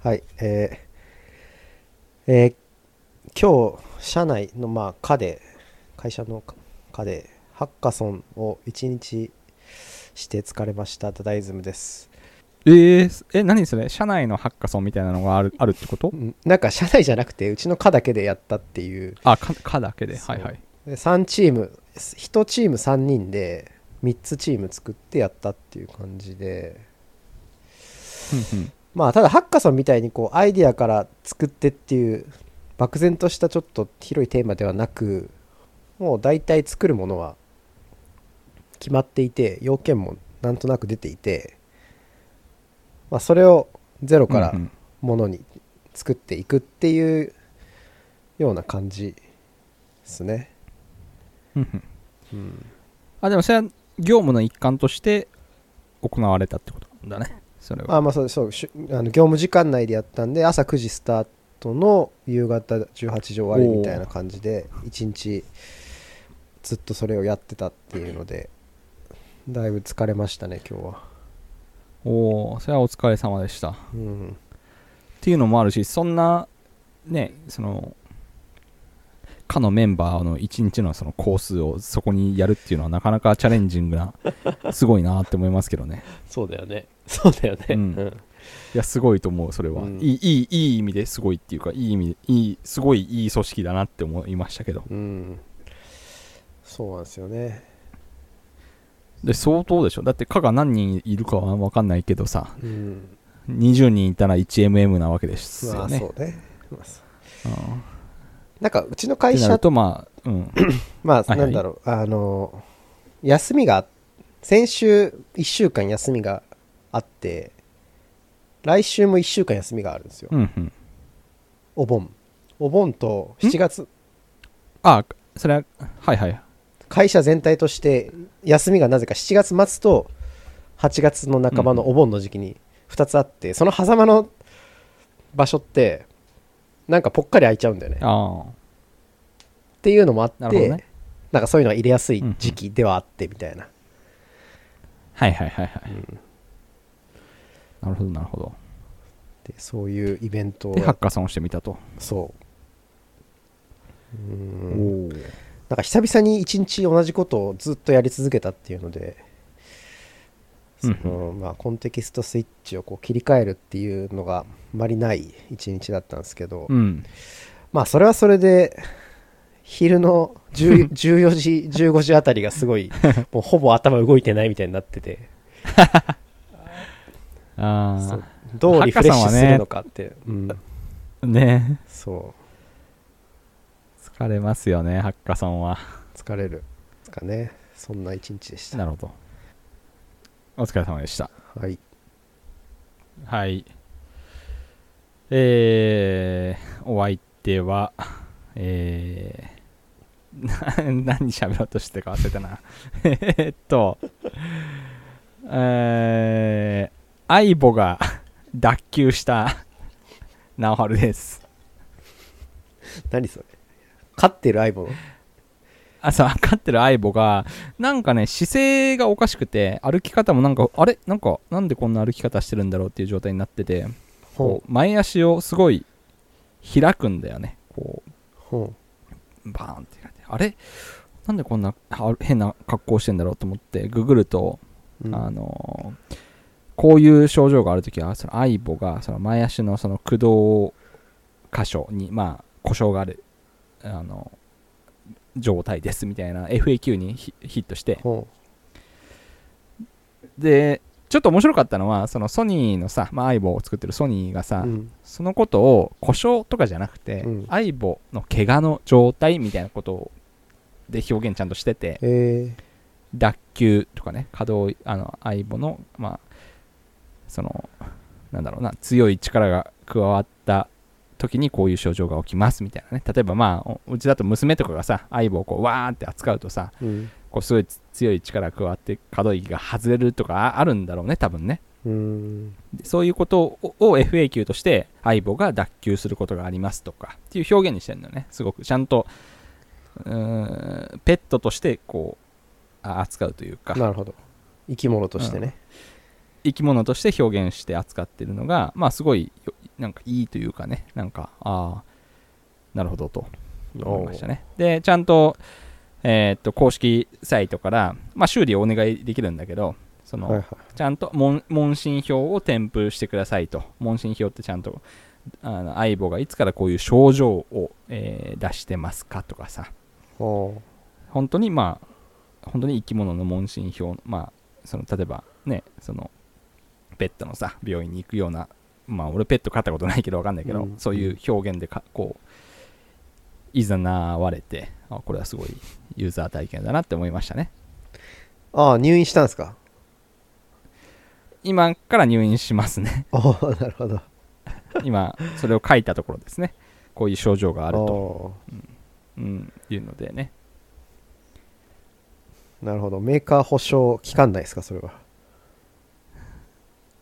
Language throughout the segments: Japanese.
はい、えーえー今日、社内の、まあ、課で、会社の課で、ハッカソンを一日して疲れました、ダダイズムです。えー、え、何それ？社内のハッカソンみたいなのがあるあるってこと？うんなんか、社内じゃなくて、うちの課だけでやったっていう、あ、か、かだけで？はいはい。で3チーム、1チーム3人で、3つチーム作ってやったっていう感じで、まあただハッカソンみたいにこうアイデアから作ってっていう漠然としたちょっと広いテーマではなくもう大体作るものは決まっていて要件もなんとなく出ていて、まあ、それをゼロからものに作っていくっていうような感じですね。うん、あ、でもそれは業務の一環として行われたってことだね。それは。あまあそうそうあの業務時間内でやったんで朝9時スタートの夕方18時終わりみたいな感じで1日ずっとそれをやってたっていうのでだいぶ疲れましたね今日は、おおそれはお疲れ様でした。っうん、ていうのもあるし、そんな、ね、その、かのメンバーの一日のそのコースをそこにやるっていうのはなかなかチャレンジングな、すごいなって思いますけどね。そうだよね。そうだよね。うん。いや、すごいと思う、それは。うん。いい、いい、いい意味ですごいっていうか、いい意味で、いい、すごいいい組織だなって思いましたけど。うん。そうなんですよね。で、相当でしょ。だって、課が何人いるかは分かんないけどさ、うん。20人いたら 1MM なわけですまよね。あそうね、まあうんなんかうちの会社と、まあ、うん。まあはいなんだろう、あの休みが先週1週間休みがあって来週も1週間休みがあるんですよ、うんうん。お盆。お盆と7月。あ、それは、はいはい。会社全体として休みがなぜか7月末と8月の半ばのお盆の時期に2つあって、その狭間の場所ってなんかぽっかり空いちゃうんだよねあっていうのもあってあ、なね。なんかそういうのは入れやすい時期ではあってみたいな、はいはいはいはい。うんなるほどなるほど。でそういうイベントをで、ハッカソンをしてみたと。そううおんお。なんか久々に一日同じことをずっとやり続けたっていうので、そのまあ、コンテキストスイッチをこう切り替えるっていうのがあまりない一日だったんですけど、うん。まあそれはそれで昼の10 14 時15時あたりがすごい もうほぼ頭動いてないみたいになってて あどうリフレッシュするのかって、うん、あ。ねそ疲れますよね、ハッカソンは。う疲れるですかねそんな一日でしたなるほど。お疲れ様でした。はいはい。えー、お相手は、えー、な 何喋ろうとしてたか忘れたな。えーっと、えー、アイボが 脱臼したナオハルです。何それ？飼ってる相棒あ、そう、飼ってるアイボが、なんかね、姿勢がおかしくて、歩き方もなんか、あれ？なんか、なんでこんな歩き方してるんだろうっていう状態になってて、こう前足をすごい開くんだよね。こほう、バーンって開いて。あれ？なんでこんなあ変な格好してんだろうと思って、ググると、う、うん。あのーこういう症状があるときは、そのアイボが、その前足のその駆動箇所に、まあ、故障がある、あの、状態ですみたいな FAQ にヒヒットして、ほで、ちょっと面白かったのは、そのソニーのさ、まあ、アイボを作ってるソニーがさ、ううん。そのことを故障とかじゃなくて、うん。アイボの怪我の状態みたいなことをで表現ちゃんとしてて、え脱臼とかね、稼働、あの、アイボの、まあ、その、なんだろうな、強い力が加わった時にこういう症状が起きますみたいなね。例えばまあ、おうちだと娘とかがさ、アイボをこう、わーって扱うとさ、ーうんこう、すごい強い力が加わって可動域が外れるとかああるんだろうね、多分ね。うーん。でそういうことをを FAQ として相棒が脱臼することがありますとかっていう表現にしてるのねすごく。ちゃんとうーんペットとしてこうあ扱うというか。なるほど。生き物としてね、生き物として表現して扱ってるのがまあすごいよなんかいいというかね。なんかああなるほどと思いましたね。でちゃんとえーっと公式サイトから、まあ、修理をお願いできるんだけどその、はいはいちゃんと問問診票を添付してくださいと。問診票ってちゃんとあの相棒がいつからこういう症状を、えー出してますかとかさ。本当にまあ本当に生き物の問診票まあその例えばねそのペットのさ病院に行くようなまあ俺ペット飼ったことないけど分かんないけど、うん。そういう表現でかこういざなわれてあこれはすごいユーザー体験だなって思いましたね。ああ入院したんですか？今から入院しますね。おおなるほど。今それを書いたところですね。こういう症状があると、おうん、いうのでね。ーなるほど。メーカー保証期間内ですかそれは？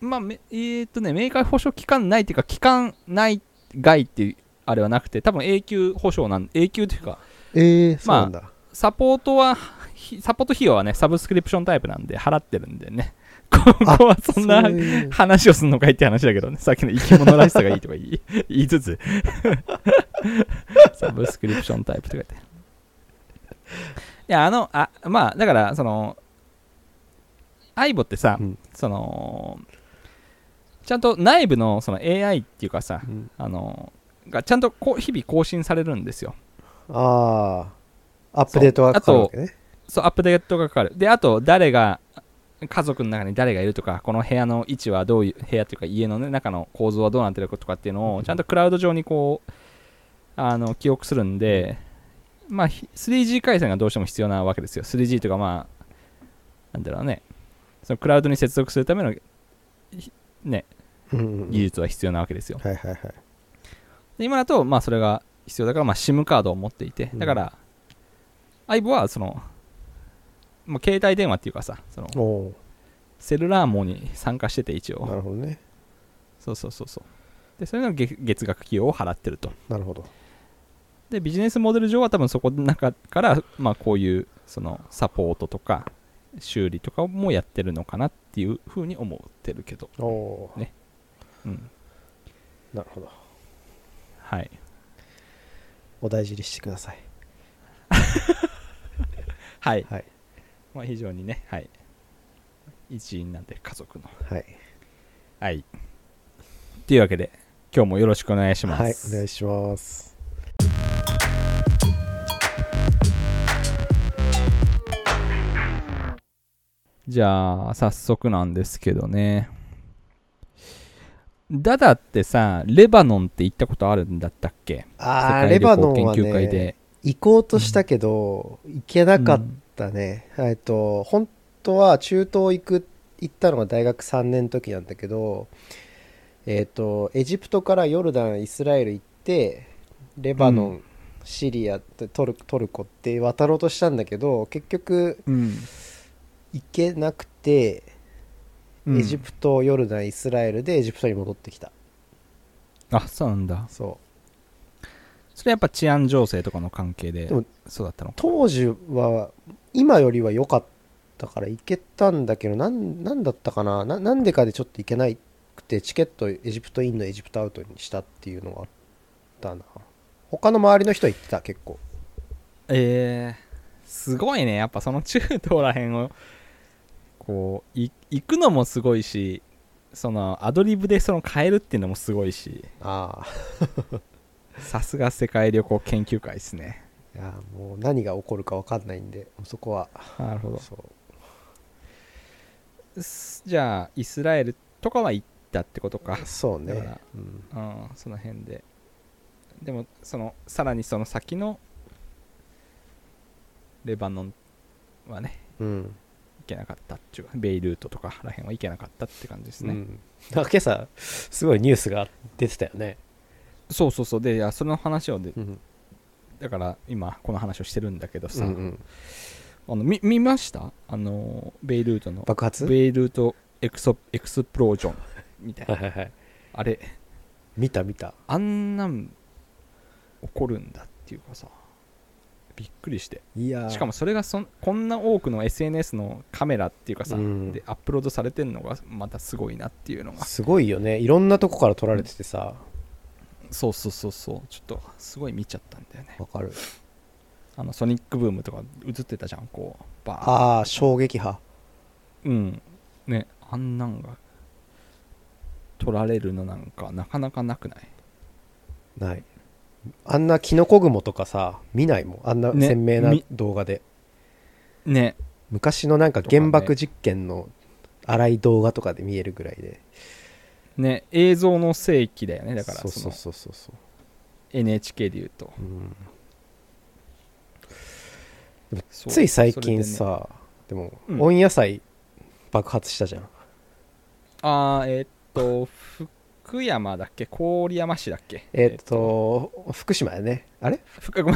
まあめえーっとねメーカー保証期間ないっていうか期間内外っていうあれはなくて多分永久保証なん永久というかええそうなんだ、サポートはひサポート費用はねサブスクリプションタイプなんで払ってるんでね。ここはそんな話をすんのかいって話だけどね。さっきの生き物らしさがいいとか言い 言いつつ。サブスクリプションタイプとか言って。いやあのあまあだからそのアイボってさ、うん。そのちゃんと内部のその AI っていうかさうん。あのがちゃんとこう日々更新されるんですよ。ああアップデートがかかるわけね。そうアップデートがかかる。であと誰が家族の中に誰がいるとかこの部屋の位置はどういう部屋っていうか家の、ね、中の構造はどうなってるかとかっていうのをちゃんとクラウド上にこうあの記憶するんでまあひ 3G 回線がどうしても必要なわけですよ。3G とかまあなんだろうね。そのクラウドに接続するためのひね技術は必要なわけですよ。はいはいはいで今だとまあそれが必要だからまあ SIM カードを持っていてだから、相棒はその、まあ、携帯電話っていうかさそのセルラー網に参加してて一な応るほどね。そうそうそうそう。でそれの月月額費用を払ってると。なるほど。でビジネスモデル上は多分そこの中からまあこういうそのサポートとか修理とかもやってるのかなっていうふうに思ってるけど。おおーね。うん。なるほどはい。お大事にしてください。はい、はい。まあ、非常にねはい。一員なんで家族の。はい。はい。というわけで今日もよろしくお願いします。はいお願いします。じゃあ早速なんですけどねダダってさレバノンって行ったことあるんだったっけ？ああレバノン行はね行こうとしたけど、行けなかったね、えっと本当は中東行く行ったのが大学3年の時なんだけどえっとエジプトからヨルダンイスラエル行ってレバノン、うん。シリアトルトルコって渡ろうとしたんだけど結局うん、行けなくて、エジプトヨルダンイスラエルでエジプトに戻ってきた。あそうなんだ。そう。それやっぱ治安情勢とかの関係ででもそうだったのか。当時は今よりは良かったから行けたんだけどなんなんだったかな？ななんでかでちょっと行けなくてチケットエジプトインのエジプトアウトにしたっていうのがあったな。他の周りの人は行ってた結構。えー、すごいね。やっぱその中東らへんをこうい行くのもすごいしそのアドリブでその変えるっていうのもすごいし。あ さすが世界旅行研究会ですね。あいやもう何が起こるか分かんないんでそこは。なるほど。そう。すじゃあイスラエルとかは行ったってことか。そうね。だから、うん、うんその辺で。でもそのさらにその先のレバノンはね。うん。行けなかったっていうかベイルートとからへんは行けなかったって感じですね、うん、なんか今朝すごいニュースが出てたよね、そうそうそう。でいやその話をでうん。だから今この話をしてるんだけどさ、うんうん。あの見見ました？あのベイルートの。爆発？ベイルートエクソエクスプロージョンみたいな。はいはいはい。あれ。見た見た。あんなん起こるんだっていうかさびっくりして。いや。ーしかもそれがそんこんな多くの SNS のカメラっていうかさ、うん。でアップロードされてるのがまたすごいなっていうのが。すごいよね。いろんなとこから撮られててさ。そうそうそうそう。ちょっとすごい見ちゃったんだよね。わかる。あのソニックブームとか映ってたじゃんこう。バーン。ああ衝撃波。うん。ねあんなんが撮られるのなんかなかなかなくない？ないあんなキノコ雲とかさ見ないもん。あんなね鮮明なみ動画で、ね。昔のなんか原爆実験の荒い動画とかで見えるぐらいで。ね映像の世紀だよね。だからそうそうそうそうそう。NHK でいうと。うん。つい最近さで,、もうん。温野菜爆発したじゃん。あーえーっと福山だっけ？郡山市だっけ？えっと福島やね。あれ？福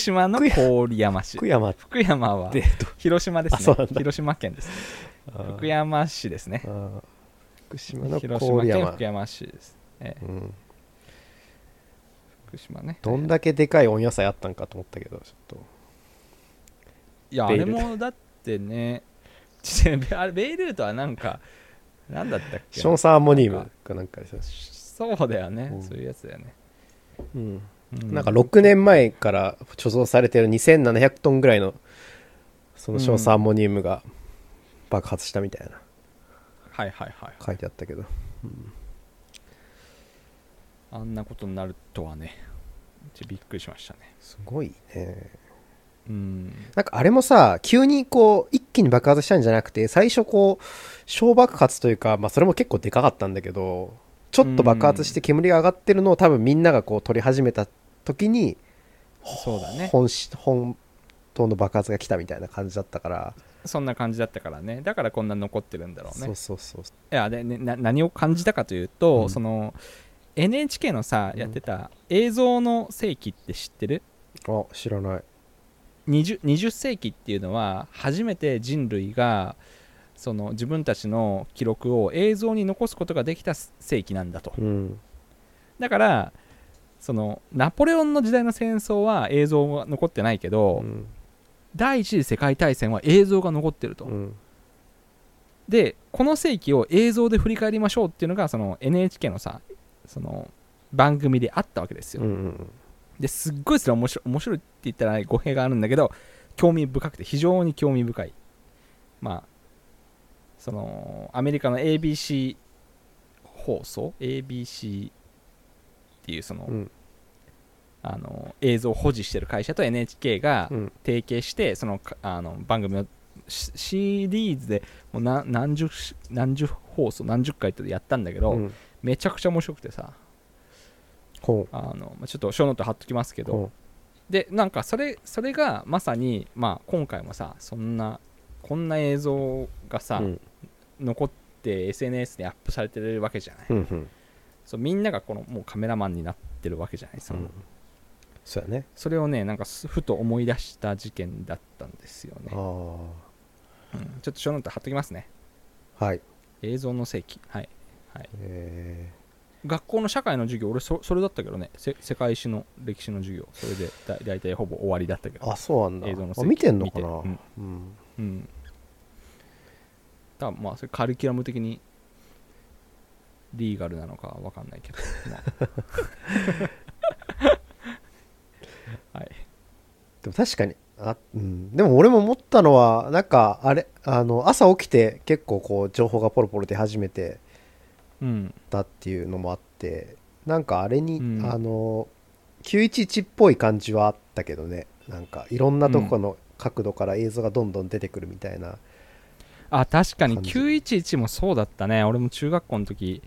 島の郡山市。福山。っ福山はて広島ですね。広島県ですあー。福山市ですね。福島の広島県福山市です、ええ。うん、福島ね。どんだけでかい温野菜あったんかと思ったけどちょっと。いやあれもだってね ち あれベイルートはなんかなんだったっけ？ションサーアンモニウムかなんか。そうだよね、うん。そういうやつだよね、うん、うなんか6年前から貯蔵されてる2700トンぐらいのそのションサーアンモニウムが爆発したみたいな。はいはいはい書いてあったけど。あんなことになるとはね。ちょびっくりしましたね。すごいねうん。なんかあれもさ急にこう一気に爆発したんじゃなくて最初こう小爆発というかまあそれも結構でかかったんだけどちょっと爆発して煙が上がってるのを多分みんながこう撮り始めた時にそうだね。本し本当の爆発が来たみたいな感じだったから、そんな感じだったからね。だからこんな残ってるんだろうね。そうそうそう。いやで、ね、な何を感じたかというと、うん。その NHK のさうんやってた映像の世紀って知ってる？あ知らない 20, 20世紀っていうのは初めて人類がその自分たちの記録を映像に残すことができた世紀なんだと。うん。だからそのナポレオンの時代の戦争は映像が残ってないけど、うん。第一次世界大戦は映像が残ってると、うん。でこの世紀を映像で振り返りましょうっていうのがその NHK のさその番組であったわけですよ、うんうんですっごいそれ面白い面白いって言ったら語弊があるんだけど興味深くて非常に興味深い。まあそのアメリカの ABC 放送 ABC っていうその,、うん。あの映像を保持してる会社と NHK がうん。提携してそのかあの番組をシシリーズでもうな何十し何十放送何十回ってやったんだけど、うん。めちゃくちゃ面白くてさあのまあちょっとショーノート貼っときますけど、ほでなんかそれそれがまさに、まあ、今回もさそんなこんな映像がさ、ううん。残って SNS にアップされてるわけじゃない、うんうん。そうみんながこのもうカメラマンになってるわけじゃないその、うん。そうやね。それをねなんかすふと思い出した事件だったんですよね。うん。ちょっとショーノート貼っときますね。はい。映像の世紀。はい。え学校の社会の授業俺そそれだったけどね。せ世界史の歴史の授業。それでだ大体ほぼ終わりだったけど。ーあそうなんだ。映像のあ見てんのかな？うん。うん。多分まあそれカリキュラム的にリーガルなのかわかんないけど、まあ。はい。でも確かにあ、うん、でも俺も思ったのはなんかあれあの朝起きて結構こう情報がポロポロ出始めてうんたっていうのもあってなんかあれに、うん。あの911っぽい感じはあったけどね。なんかいろんなとこの角度から映像がどんどん出てくるみたいな、あ確かに感じ。911もそうだったね。俺も中学校の時。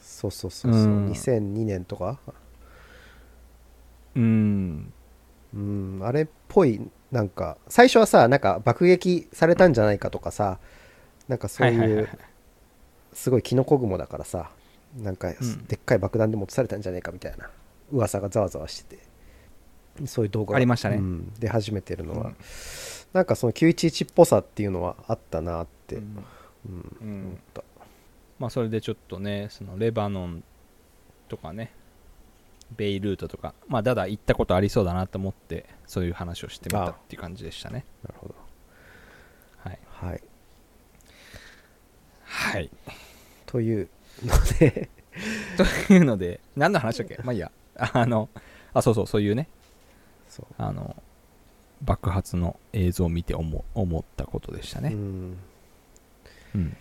そうそうそうそう、うん。2002年とか？うん。うん。あれっぽいなんか最初はさなんか爆撃されたんじゃないかとかさなんかそういうすごいキノコ雲だからさなんかうん。でっかい爆弾でも落とされたんじゃないかみたいな噂がざわざわしてて。そういう動画がありましたね。うん。出始めてるのは、うん。なんかその911っぽさっていうのはあったなって、ううん。んうん。思った。まあそれでちょっとねそのレバノンとかねベイルートとかまあだだ行ったことありそうだなと思ってそういう話をしてみたあっていう感じでしたね。なるほど。はい。はいはい。というので。というので何の話だっけ？まあいいや。あのあそうそうそういうね。そう。あの爆発の映像を見て思思ったことでしたね。うん。うん。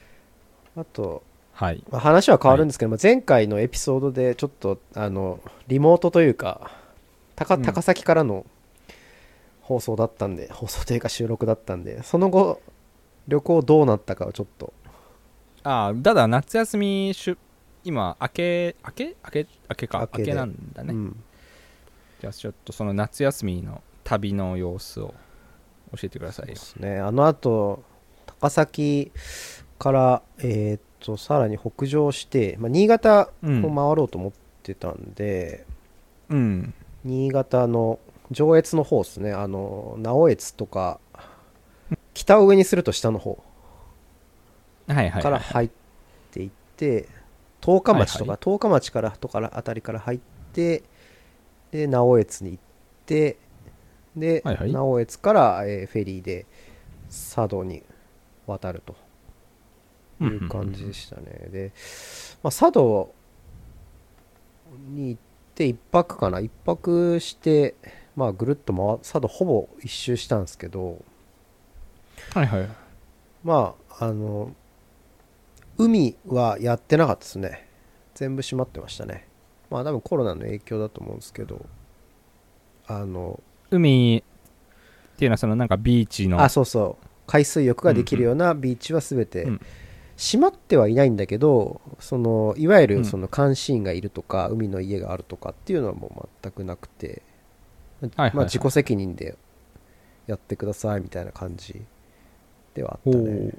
あと、はい。まあ、話は変わるんですけど、まあ前回のエピソードでちょっとあのリモートというか高うん。高崎からの放送だったんで、放送というか収録だったんでその後旅行どうなったかをちょっとああだだ夏休みしゅ今明け明け？明け？明けか。明けなんだね、うん。じゃあちょっとその夏休みの旅の様子を教えてくださいよ。ですね。あのあと高崎からえーっとさらに北上して、まあ、新潟うん。を回ろうと思ってたんで、うん。新潟の上越の方ですね。あの直江津とか北を上にすると下の方から入っていって十日町とかはい十日町からとかあたりから入ってで直江津に行ってで、直江津から、えーフェリーで佐渡に渡るという感じでしたね。で、まあ、佐渡に行って1泊かな。1泊してまあぐるっと回佐渡ほぼ一周したんですけどはいはい。まああの海はやってなかったですね。全部閉まってましたね。まあ多分コロナの影響だと思うんですけど。あの海っていうのはそのなんかビーチのあそうそう。海水浴ができるようなビーチは全てうん。閉まってはいないんだけどそのいわゆうん。るその監視員がいるとか、海の家があるとかっていうのはもう全くなくて、まあ、自己責任でやってくださいみたいな感じではあったね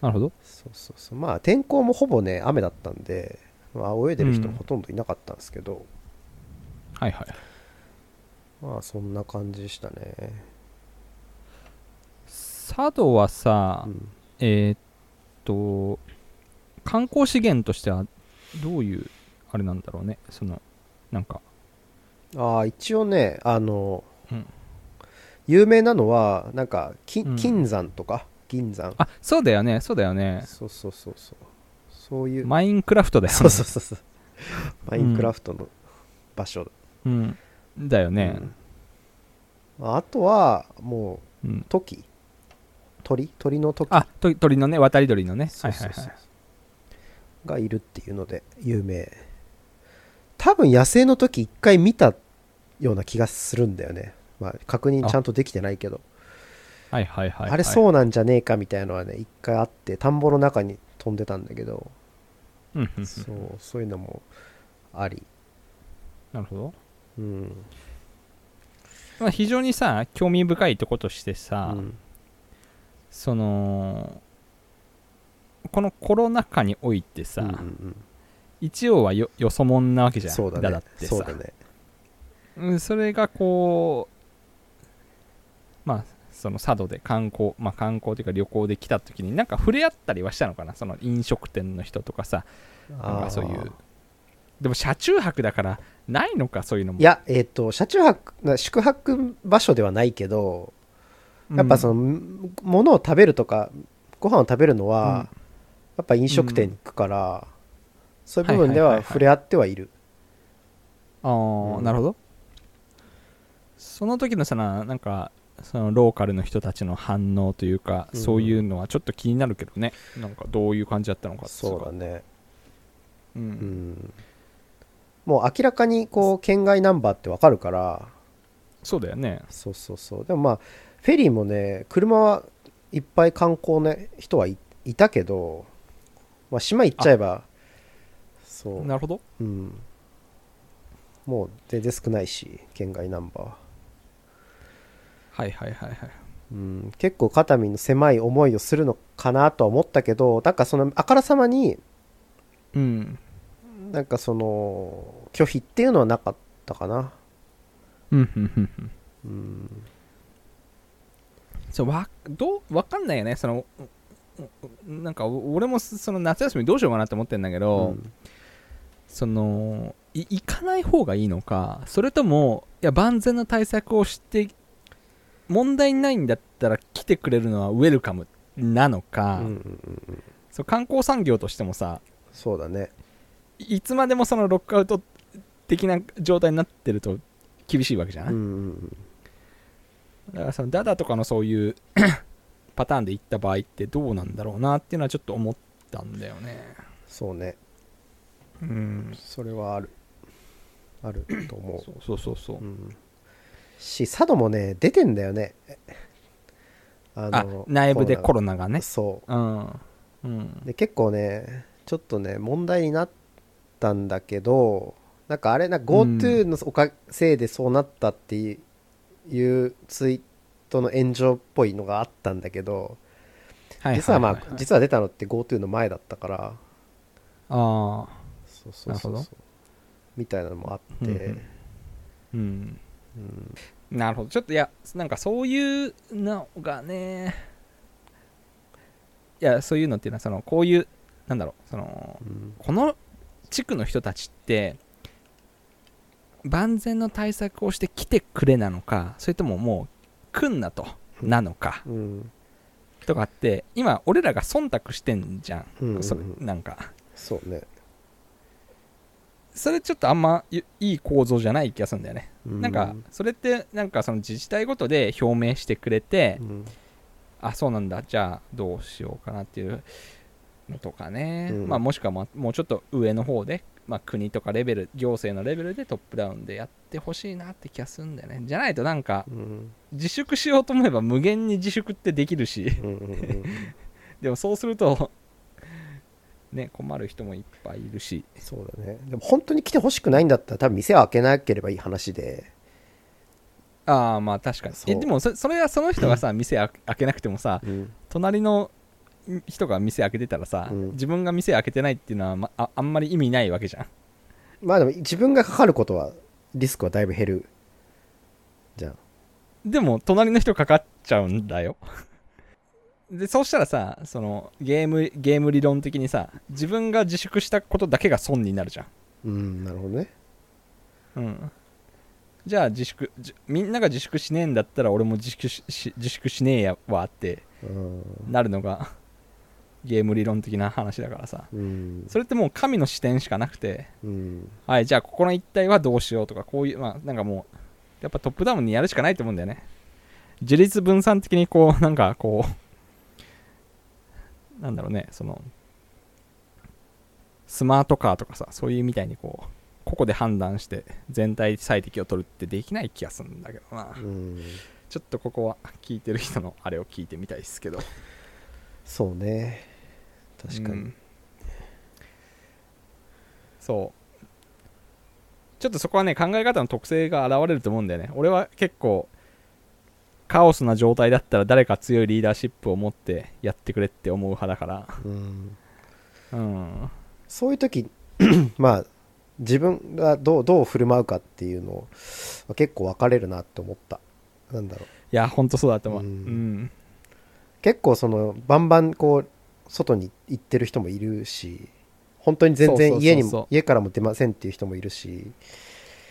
なるほど。そうそうそう。まあ天候もほぼね雨だったんで、まあ、泳いでる人もほとんどいなかったんですけど、はいはいまあそんな感じでしたね、佐渡はさ、うん。えーっと観光資源としてはどういうあれなんだろうね。そのなんか。ああ一応ねあの、うん。有名なのはなんかきうん。金山とか銀山。あそうだよね。そうだよね。そうそうそうそう。そういう、マインクラフトだよね。そうそうそうそう。マインクラフトの場所、うん。だよね。うん。あとはもうん。うトキ。鳥？鳥のトキ。あと鳥のね渡り鳥のね。そうそうそう。はいはいはい。がいるっていうので有名。多分野生の時一回見たような気がするんだよね、まあ、確認ちゃんとできてないけどはいはいはい。はい。あれそうなんじゃねえかみたいのはね一回あって田んぼの中に飛んでたんだけど。うんそうそういうのもあり。なるほど。うん。まあ非常にさ興味深いとことしてさ、うん。そのこのコロナ禍においてさ、うんうんうん。一応はよよそもんなわけじゃんそうだね。だってさ。そうだね。うん、それがこうまあその佐渡で観光まあ観光というか旅行で来た時になんか触れ合ったりはしたのかな？その飲食店の人とかさ。なんかそういう。あーでも車中泊だからないのか？そういうのも。いやえっ、と車中泊な宿泊場所ではないけどやっぱその、の、ものを食べるとかご飯を食べるのは、やっぱ飲食店に行くから、そういう部分ではいはいはいはい。は触れ合ってはいる、ああ、うん。なるほど。その時のさななんかそのローカルの人たちの反応というか、うん。そういうのはちょっと気になるけどね。なんかどういう感じだったのかそうだね。う、うん。んもう明らかにこう県外ナンバーってわかるから。そうだよね。そうそうそう。でもまあフェリーもね車はいっぱい観光の人はいいたけど、まあ、島行っちゃえばそう。なるほど。うん。もう全然少ないし県外ナンバーははいはいはいはい。うん、結構肩身の狭い思いをするのかなとは思ったけどなんかそのあからさまにうん。なんかその拒否っていうのはなかったかな。うんうんうんうん。うん。そうわどうわかんないよね。そのなんかお俺もその夏休みどうしようかなって思ってんだけど、うん。そのい行かない方がいいのかそれともいや万全の対策をして問題ないんだったら来てくれるのはウェルカムなのか、うんうんうんうん。そう観光産業としてもさそうだね。いつまでもそのロックアウト的な状態になってると厳しいわけじゃない、うんうんうん。だからそのダダとかのそういう パターンで行った場合ってどうなんだろうなっていうのはちょっと思ったんだよね。そうね。うん。それはある。あると思う。そうそうそうそう。うんし佐渡もね出てんだよね。ああ内部でコロナが。ね。そう。うん。うん。で結構ねちょっとね問題になったんだけどなんかあれな GoTo のおかせいでそうなったっていういうツイートの炎上っぽいのがあったんだけどはい実はまあ実は出たのって GoTo の前だったから。ああそうそうそうみたいなのもあって、うんうん。うんうん。なるほど。ちょっといやなんかそういうのがねいやそういうのっていうのはそのこういうなんだろうそのうん。この地区の人たちって万全の対策をして来てくれなのかそれとももう来んなとなのかうん。とかって今俺らが忖度してんじゃん、うんうんうん。それなんか。そうね、それちょっとあんまいいい構造じゃない気がするんだよね、うなんかそれってなんかその自治体ごとで表明してくれて、うん。あそうなんだ。じゃあどうしようかなっていうのとかね、うん。まあ、もしくはまもうちょっと上の方で、まあ、国とかレベル行政のレベルでトップダウンでやってほしいなって気がするんだよね。じゃないとなんかうん。自粛しようと思えば無限に自粛ってできるし。でもそうするとね困る人もいっぱいいるし。そうだね。でも本当に来てほしくないんだったら多分店を開けなければいい話で。ああまあ確かに。えでもそそれはその人がさ店開開けなくてもさうん。隣の人が店開けてたらさ、うん。自分が店開けてないっていうのは、まあ、あんまり意味ないわけじゃん。まあでも自分がかかることはリスクはだいぶ減るじゃん。でも隣の人かかっちゃうんだよでそうしたらさそのゲームゲーム理論的にさ自分が自粛したことだけが損になるじゃん。うんなるほどね。うん。じゃあ自粛じみんなが自粛しねえんだったら俺も自粛しし自粛しねえやわってうん。なるのがゲーム理論的な話だからさ。うん。それってもう神の視点しかなくてうん。はいじゃあここの一帯はどうしようとかこういうまあなんかもうやっぱトップダウンにやるしかないと思うんだよね。自立分散的にこうなんかこうなんだろうねそのスマートカーとかさそういうみたいにこう個々で判断して全体最適を取るってできない気がするんだけどな。うん。ちょっとここは聞いてる人のあれを聞いてみたいですけど。そうね。確かに。うん。そう。ちょっとそこはね考え方の特性が現れると思うんだよね。俺は結構カオスな状態だったら誰か強いリーダーシップを持ってやってくれって思う派だから。うん。うんそういう時 まあ自分がどうどう振る舞うかっていうのは結構分かれるなって思った。なんだろう。いやほんとそうだと思う。ううん。ん、結構そのバンバンこう外に行ってる人もいるし本当に全然家にも家からも出ませんっていう人もいるし、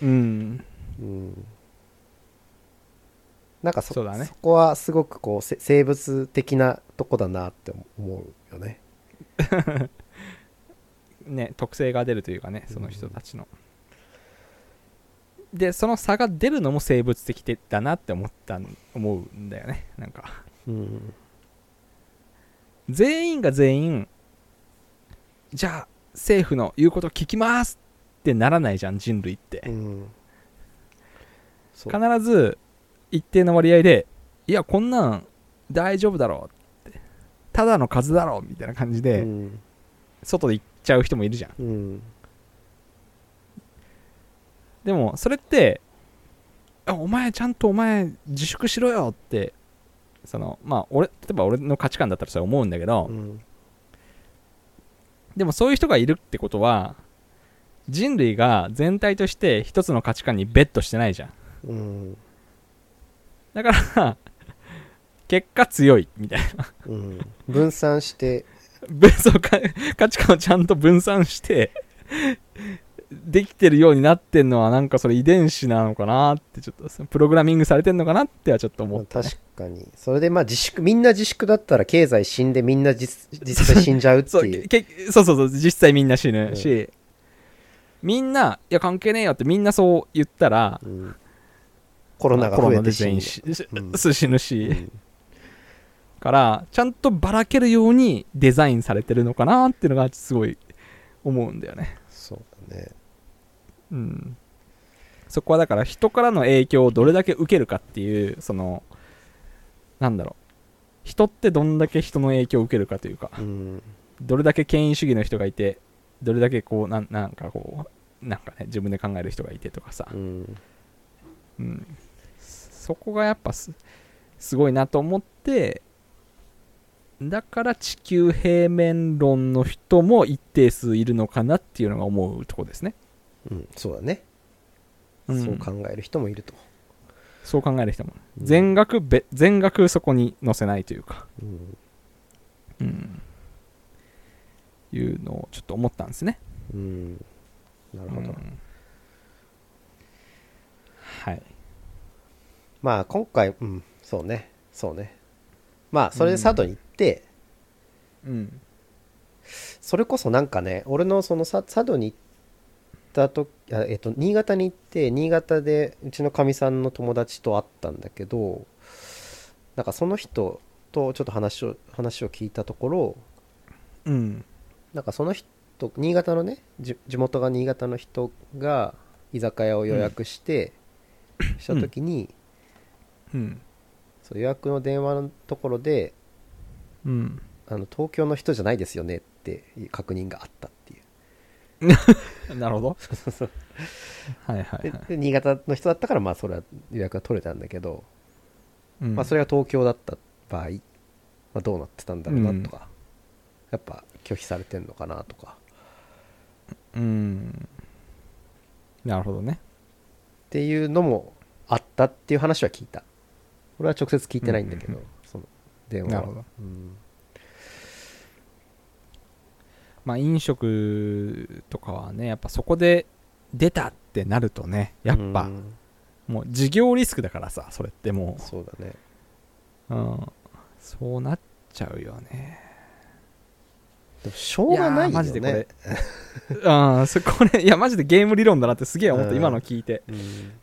うん、うん、なんかそそうだね。こはすごくこうせ生物的なとこだなって思うよね。ね特性が出るというかねその人たちの、でその差が出るのも生物的だなって思ったん思うんだよねなんか。うん。全員が全員じゃあ政府の言うこと聞きますってならないじゃん人類って。うん。必ず一定の割合でいやこんなん大丈夫だろうって。ただの数だろうみたいな感じで、うん。外で行っちゃう人もいるじゃん。うん。でもそれってあお前ちゃんとお前自粛しろよってそのまあ俺例えば俺の価値観だったらそれ思うんだけど、うん。でもそういう人がいるってことは人類が全体として一つの価値観にベットしてないじゃん。うんだから結果強いみたいな。うん。分散して。分そうか価値観をちゃんと分散してできてるようになってんのはなんかそれ遺伝子なのかなってちょっとプログラミングされてんのかなってはちょっと思った、ね、確かに。それでまあ自粛みんな自粛だったら経済死んでみんな実実際死んじゃうっていう。けそうそうそう実際みんな死ぬし、みんないや関係ねえよってみんなそう言ったらうんコロナが増えて全員しうぬし、うん。からちゃんとばらけるようにデザインされてるのかなっていうのがすごい思うんだよね。そうだね。うん。そこはだから人からの影響をどれだけ受けるかっていうそのなんだろう。人ってどんだけ人の影響を受けるかというか。うん。どれだけ権威主義の人がいてどれだけこうなんなんかこうなんかね自分で考える人がいてとかさ、うん。うん、そこがやっぱすすごいなと思ってだから地球平面論の人も一定数いるのかなっていうのが思うとこですね、うんそうだね。うん。そう考える人もいると。そう考える人も。うん。全額べ全額そこに載せないというか、うん。うん、いうのをちょっと思ったんですね。うん。なるほど。うん。はいまあ今回うんそうね。そうね。まあそれで佐渡に行ってうん。それこそなんかね俺のそのさ佐渡に行ったとあえっと新潟に行って新潟でうちのかみさんの友達と会ったんだけどなんかその人とちょっと話を話を聞いたところうん。なんかその人新潟のねじ地元が新潟の人が居酒屋を予約して、した時に、うん。そう予約の電話のところでうん。あの東京の人じゃないですよねっていう確認があったっていう。なるほど。はいはいではい、で新潟の人だったからまあそれは予約が取れたんだけど、うん。まあ、それが東京だった場合、まあ、どうなってたんだろうなとか、やっぱ拒否されてんのかなとか。うん。なるほどね。っていうのもあったっていう話は聞いた俺は直接聞いてないんだけど、うんうんその電話は。なるほど。うん。まあ飲食とかはねやっぱそこで出たってなるとねやっぱうん。もう事業リスクだからさそれってもそうだね。う、うん、そうなっちゃうよね。でもしょうがないよね。マジでこれ。うんそこれいやマジでゲーム理論だなってすげえ思った、うん。今の聞いて、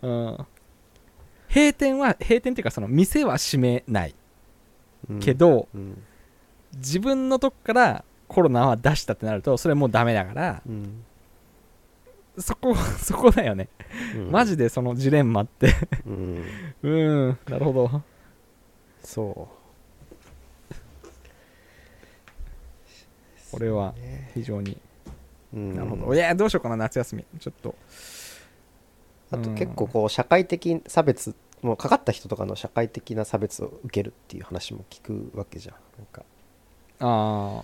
うん。うん、閉店は閉店っていうかその店は閉めない。うん。けど、うん。自分のとこからコロナは出したってなるとそれもうダメだからうん。そこ そこだよね、うん。マジでそのジレンマって。うん。うんなるほど。そこれは非常に。うん。なるほど。いやどうしようかな夏休み。ちょっとあとうん。結構こう社会的差別もうかかった人とかの社会的な差別を受けるっていう話も聞くわけじゃん。なんかあ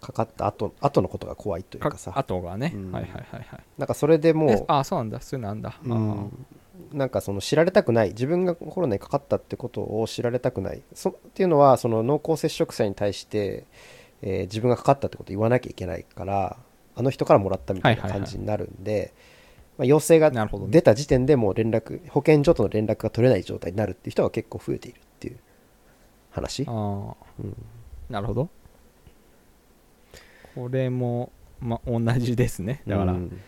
かかった後後のことが怖いというかさ。後がね、うん。はいはいはいはい。なんかそれでえもああそうなんだ。そういうのあんだ、う、うあん、なんかその知られたくない。自分がコロナにかかったってことを知られたくない。そっていうのはその濃厚接触者に対して、えー自分がかかったってことを言わなきゃいけないからあの人からもらったみたいなはいはいはい。感じになるんで、まあ、陽性が出た時点でもう連絡保健所との連絡が取れない状態になるっていう人が結構増えているっていう話。ああうん。なるほど。これも、ま、同じですね。だから、うん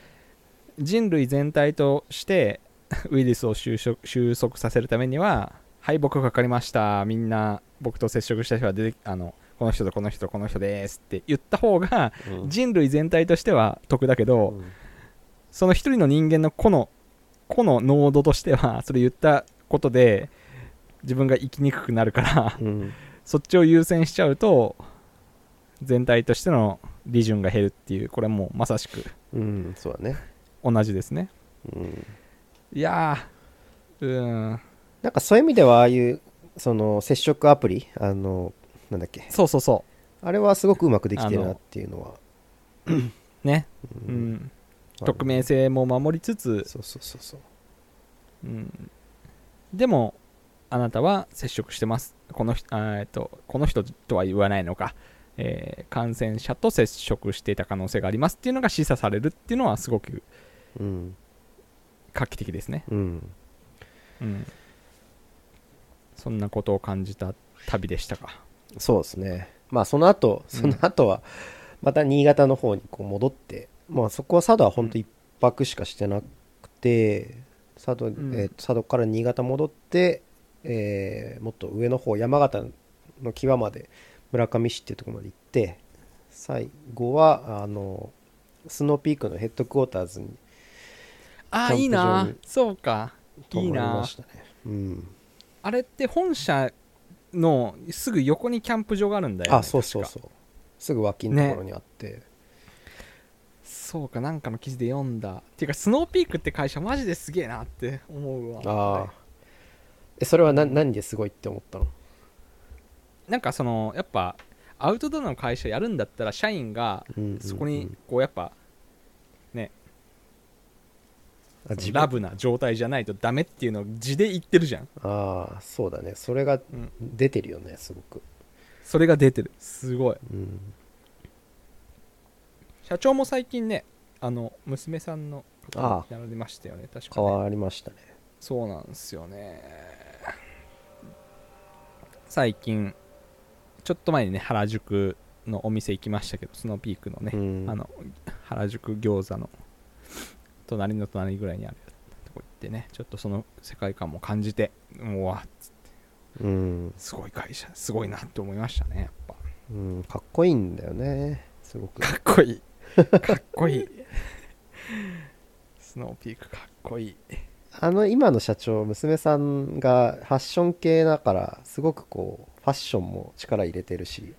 人類全体として ウイルスを収束収束させるためにははい僕かかりました。みんな僕と接触した人は出てあのこの人とこの人とこの人ですって言った方がうん。人類全体としては得だけど、うんその一人の人間の個の個の濃度としては それ言ったことで自分が生きにくくなるからうん。そっちを優先しちゃうと全体としての利潤が減るっていうこれはもうまさしくうんそうだね。同じですね。うん。いやーうーん。なんかそういう意味ではああいうその接触アプリあのなんだっけ。そうそうそあれはすごくうまくできてるなっていうのは。うね、ううんん、匿名性も守りつつ、そうそうそうそう。うん、でもあなたは接触してます。この人あっとこの人とは言わないのか。えー感染者と接触していた可能性があります。っていうのが示唆されるっていうのはすごくうん画期的ですね、うん。うん、そんなことを感じた旅でしたか。そうですね。まあその後その後はまた新潟の方にこう戻って、まあそこは佐渡は本当一泊しかしてなくて佐渡,、ん。えーと佐渡から新潟戻って、えーもっと上の方山形の際まで村上市っていうところまで行って最後はあのスノーピークのヘッドクォーターズにああいいな。そうか。いいな。うん。あれって本社のすぐ横にキャンプ場があるんだよ、ね、あそうそうそう。すぐ脇のところにあって、そうかなんかの記事で読んだ。っていうかスノーピークって会社マジですげえなって思うわ。ああえそれは何何ですごいって思ったの？なんかそのやっぱアウトドアの会社やるんだったら社員がうんうんうん。そこにこうやっぱあ自分。ラブな状態じゃないとダメっていうのを字で言ってるじゃん。ああそうだね。それがうん。出てるよねすごく。それが出てる。すごい。うん社長も最近ねあの娘さんのああ。やられましたよね確か変ねわりましたね。そうなんですよね。最近ちょっと前にね原宿のお店行きましたけどスノーピークのね、うん。あの原宿餃子の隣の隣ぐらいにあるとこ行ってねちょっとその世界観も感じてもうわうん、すごい会社すごいなって思いましたねやっぱ。うん、かっこいいんだよねすごく。かっこいい かっこいい。スノーピークかっこいい。あの今の社長娘さんがファッション系だからすごくこうファッションも力入れてるし、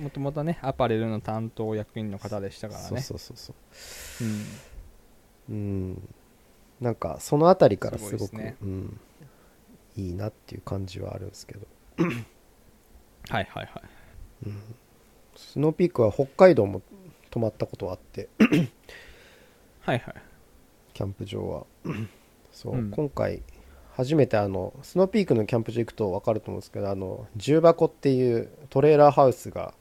もともとねアパレルの担当役員の方でしたからそうねそうそうそう。うん。うん。なんかその辺りからすごくね。うん、いいなっていう感じはあるんですけど。はいはいはい。スノーピークは北海道も泊まったことあって。はいはい。キャンプ場は。そう、うん。今回初めてあのスノーピークのキャンプ場行くと分かると思うんですけどあの重箱っていうトレーラーハウスが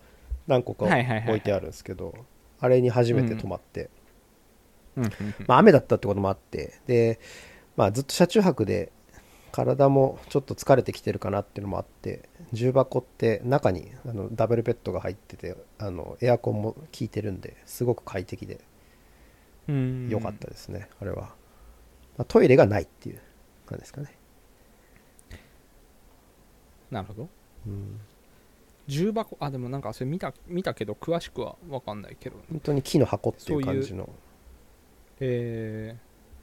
何個か置いてあるんですけどあれに初めて泊まって、うん。まあ、雨だったってこともあって。で、まあ、ずっと車中泊で体もちょっと疲れてきてるかなっていうのもあって重箱って中にあのダブルベッドが入っててあのエアコンも効いてるんですごく快適でうん。良かったですね、あれは、まあ、トイレがないっていう感じですかね、なるほど。うん、重箱あでもなんかそれ見た見たけど詳しくは分かんないけど。本当に木の箱っていう感じの。え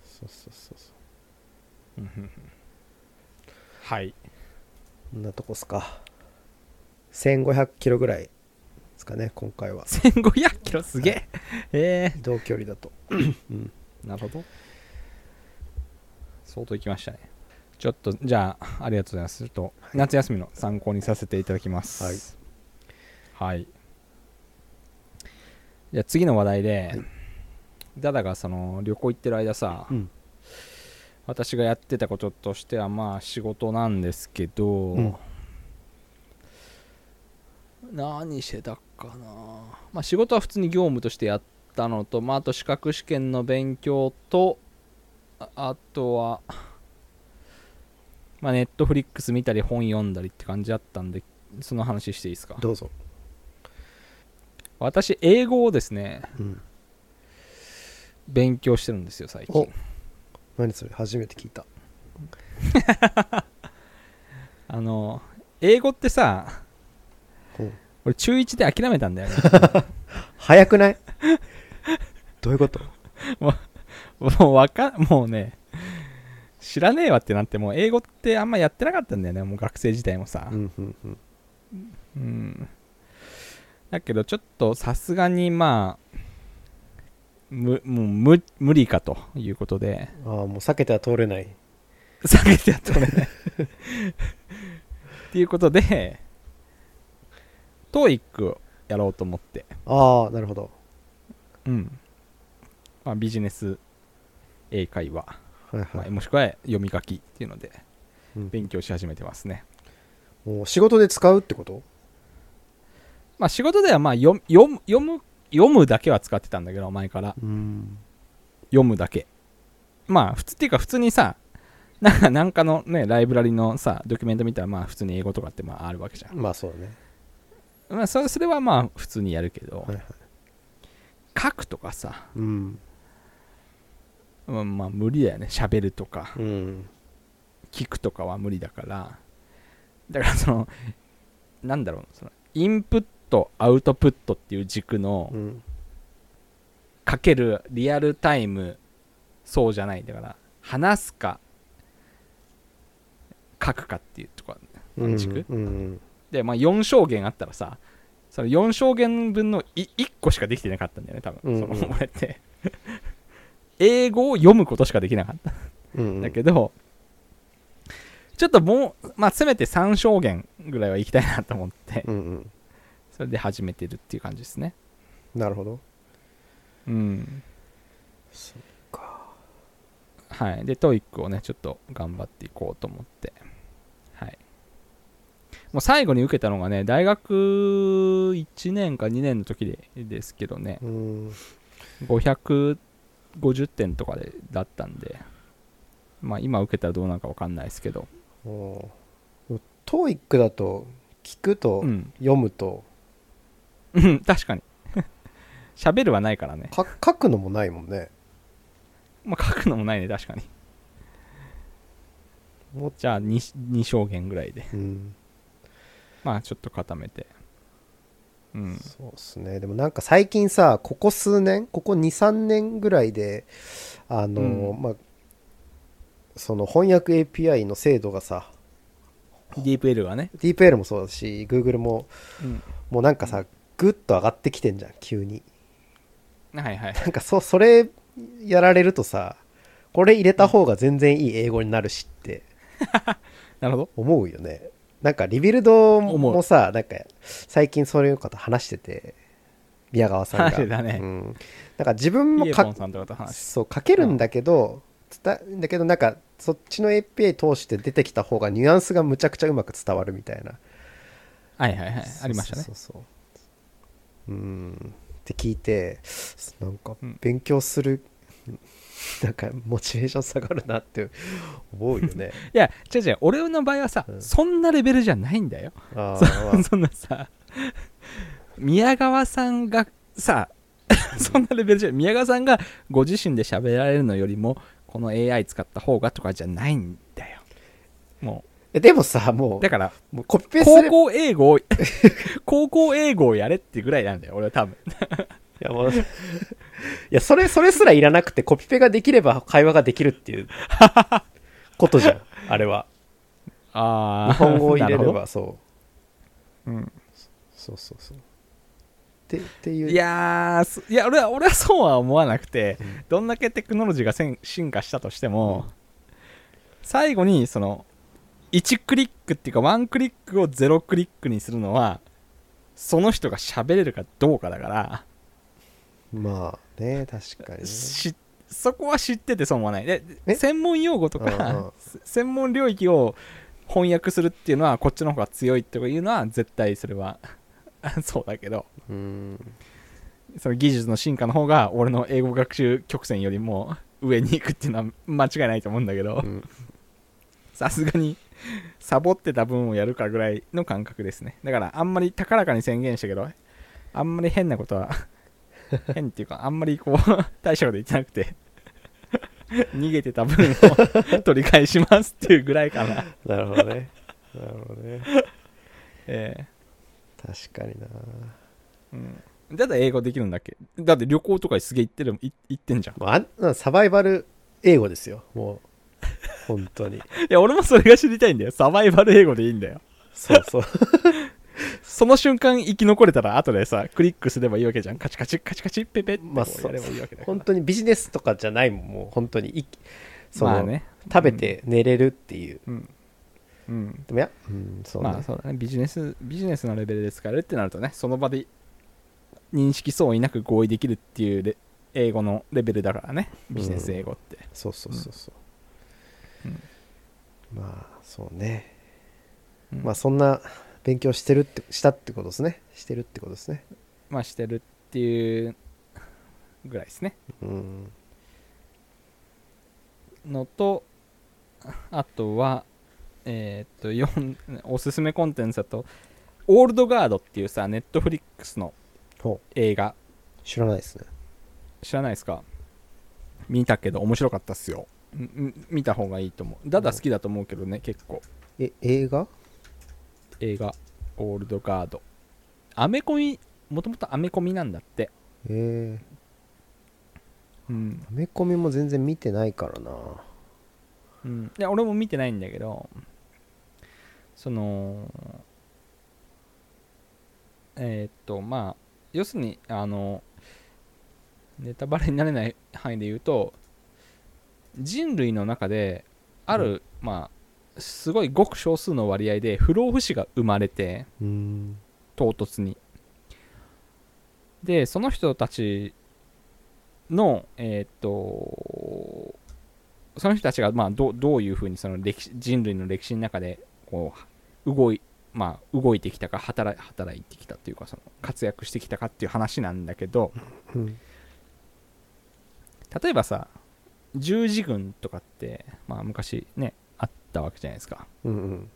そうそうそうそーうんうんうんはい。うこんなとこっすか1500キロぐらいですかね今回は1500キロすげえ。え同距離だと、うん、ー、なるほど。相当行きましたね。ちょっと、じゃあ、ありがとうございます。ちょっと、夏休みの参考にさせていただきます。はい。はい。じゃあ、次の話題で、はいダダがその旅行行ってる間さ、うん私がやってたこととしてはまあ仕事なんですけど、うん。何してたかな。まあ仕事は普通に業務としてやったのとまああと資格試験の勉強とああとはまあネットフリックス見たり本読んだりって感じだったんでその話していいですか？どうぞ、私英語をですねうん、勉強してるんですよ最お。近何それ初めて聞いた。あの英語ってさ俺中1で諦めたんだよね。早くない？どういうこと？もうわかもうね知らねえわってなってもう英語ってあんまやってなかったんだよね。もう学生時代もさ。うんうんうん。うん。だけどちょっとさすがにまあむもう無無理かということで。ああもう避けては通れない。下げてやってもらえない。っていうことで TOEIC をやろうと思って。ああなるほど。うん。まあビジネス英会話。はいはい、まあもしくは読み書きっていうのでうん。勉強し始めてますね。もう仕事で使うってこと？まあ仕事ではまあ読読む読む読むだけは使ってたんだけど前から。うん。読むだけ。まあ普通っていうか普通にさなんかなんかのねライブラリのさドキュメント見たらまあ普通に英語とかってまああるわけじゃん。まあそうね。まあそれそれはまあ普通にやるけど、はいはい。書くとかさ、うん。まあ、まあ無理だよね。喋るとか。うん。聞くとかは無理だから。だからそのなんだろうそのインプットアウトプットっていう軸のうん。かけるリアルタイムそうじゃないだから話すか書くかっていうとこうん軸うんでまあ4証言あったらさその4証言分のい1個しかできてなかったんだよね多分、うんうん。その俺って。英語を読むことしかできなかった。うんだけど、ちょっともう、まあ、せめて3証言ぐらいは行きたいなと思って、うんうんそれで始めてるっていう感じですね。なるほどうん。そっかはい。で、 TOEIC をね、ちょっと頑張っていこうと思って。はい。もう最後に受けたのがね、大学1年か2年の時でですけどね、うん550点とかでだったんで、まあ今受けたらどうなるか分かんないですけど、おトーイックだと聞くとうん。読むとうん、確かに。喋るはないからね。か書くのもないもんねまあ、書くのもないね、確かに。もじゃあ2、2証言ぐらいで。うんまあ、ちょっと固めて。うん。そうっすねでもなんか最近さここ数年ここ23年ぐらいであの、うんまあその翻訳 API の精度がさ DeepL がね。DeepL もそうだし Google もうん。もうなんかさグッと上がってきてんじゃん急に。はいはい。なんかそそれやられるとさこれ入れた方が全然いい英語になるしって なるほど。思うよね。なんかリビルド思もさなんか最近そういう方話してて宮川さんが。話してたね。うん、なんか自分もかそう書けるんだけど、伝えだけどなんかそっちの API 通して出てきた方がニュアンスがむちゃくちゃうまく伝わるみたいな。はいはいはい。ありましたね。そう。そうそううんって聞いてなんかうん勉強する、なんかモチベーション下がるなって思うよね いや、違う違う。俺の場合はさ、うんそんなレベルじゃないんだよ。あ そんなさ、宮川さんがさ、そんなレベルじゃ宮川さんがご自身で喋られるのよりも、この AI 使った方がとかじゃないんだよ。もえでもさもう、うだから、もうコピペす高ればい校英語を、高校英語をやれってぐらいなんだよ、俺は多分。やもういやそれそれすらいらなくてコピペができれば会話ができるっていうことじゃん あれは。あ日本語を入れればそう。うん。そうそうそう。ってっていう。いやいや俺は俺はそうは思わなくて、うん。どんだけテクノロジーがせん進化したとしても、最後にその1クリックっていうか1クリックを0クリックにするのはその人が喋れるかどうかだから、まあね確かにね。しそこは知ってて損はない。でえ？専門用語とか、専門領域を翻訳するっていうのはこっちの方が強いっていうのは絶対それは そうだけど。うん。その技術の進化の方が俺の英語学習曲線よりも上に行くっていうのは間違いないと思うんだけど。うん。さすがにサボってた分をやるかぐらいの感覚ですね。だからあんまり高らかに宣言したけどあんまり変なことは 変っていうかあんまりこう大したこと言ってなくて逃げてた分を 取り返しますっていうぐらいかな。なるほどね。なるほどね。え確かにな。えうん。だって英語できるんだっけ？だって旅行とかすげえ行ってるい行ってんじゃん。あんなサバイバル英語ですよ。もう本当に。いや俺もそれが知りたいんだよ。サバイバル英語でいいんだよ。そうそう。その瞬間生き残れたら後でさクリックすればいいわけじゃん。カチカチカチカチペペってやればいいわけだから。本当にビジネスとかじゃないもんもう本当に。いその、まあね。食べて寝れるっていう、うん。うん。でもいや、うん、そうね、まあそうだね。ビジネスビジネスのレベルで使えるってなるとねその場で認識相違なく合意できるっていうレ英語のレベルだからね。ビジネス英語って、そうそうそうそう、うんまあそうね、うん。まあそんな勉強してるってしたってことですね。してるってことですね。まあしてるっていうぐらいですね。うん。のとあとはえーっと4おすすめコンテンツだと「オールドガード」っていうさネットフリックスのほ映画。う知らないですね。知らないですか？見たけど面白かったっすよ。んん見た方がいいと思う。ダダ好きだと思うけどね結構。え映画？映画「オールドガード」アメコミもともとアメコミなんだって。えー、うん、アメコミも全然見てないからな。うん、いや俺も見てないんだけどそのえーっとまあ要するにあのネタバレになれない範囲で言うと人類の中である、まあすごいごく少数の割合で不老不死が生まれてうん。唐突に。でその人たちのえーっとその人たちがまあどどういうふうにその歴史人類の歴史の中でこう動い,、まあ、動いてきたか働い働いてきたっていうかその活躍してきたかっていう話なんだけどうん。例えばさ十字軍とかって、まあ、昔ねあったわけじゃないですか。うんうん。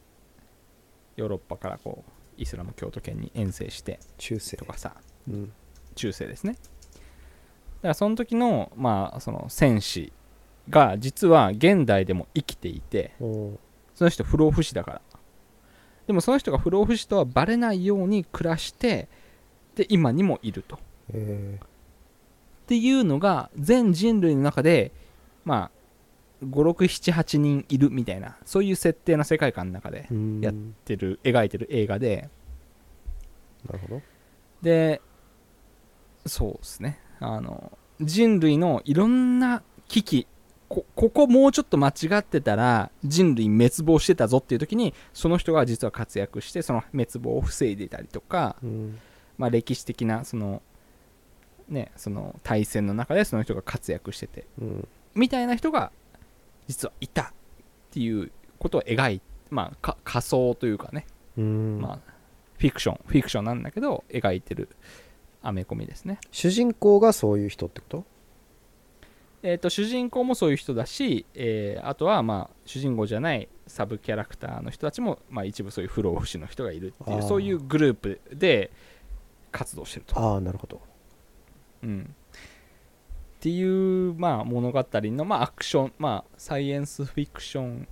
ヨーロッパからこうイスラム教徒圏に遠征して中世。とかさ。うん。中世ですね。だからその時のまあその戦士が実は現代でも生きていてその人不老不死だから。でもその人が不老不死とはバレないように暮らしてで今にもいると。っえていうのが全人類の中でまあ5678人いるみたいなそういう設定の世界観の中でやってる描いてる映画で。なるほど。でそうですね。あの人類のいろんな危機こここもうちょっと間違ってたら人類滅亡してたぞっていう時にその人が実は活躍してその滅亡を防いでいたりとか、うん。まあ、歴史的なそのねその対戦の中でその人が活躍してて。うんみたいな人が実はいたっていうことを描いまあか仮想というかね。うん。まあ、フィクションフィクションなんだけど描いてるアメコミですね。主人公がそういう人ってこと？えー、と主人公もそういう人だし、えーあとはまあ主人公じゃないサブキャラクターの人たちも、まあ、一部そういう不老不死の人がいるっていうそういうグループで活動してると、ああなるほど。うん、っていう、まあ、物語の、まあ、アクション、まあ、サイエンスフィクション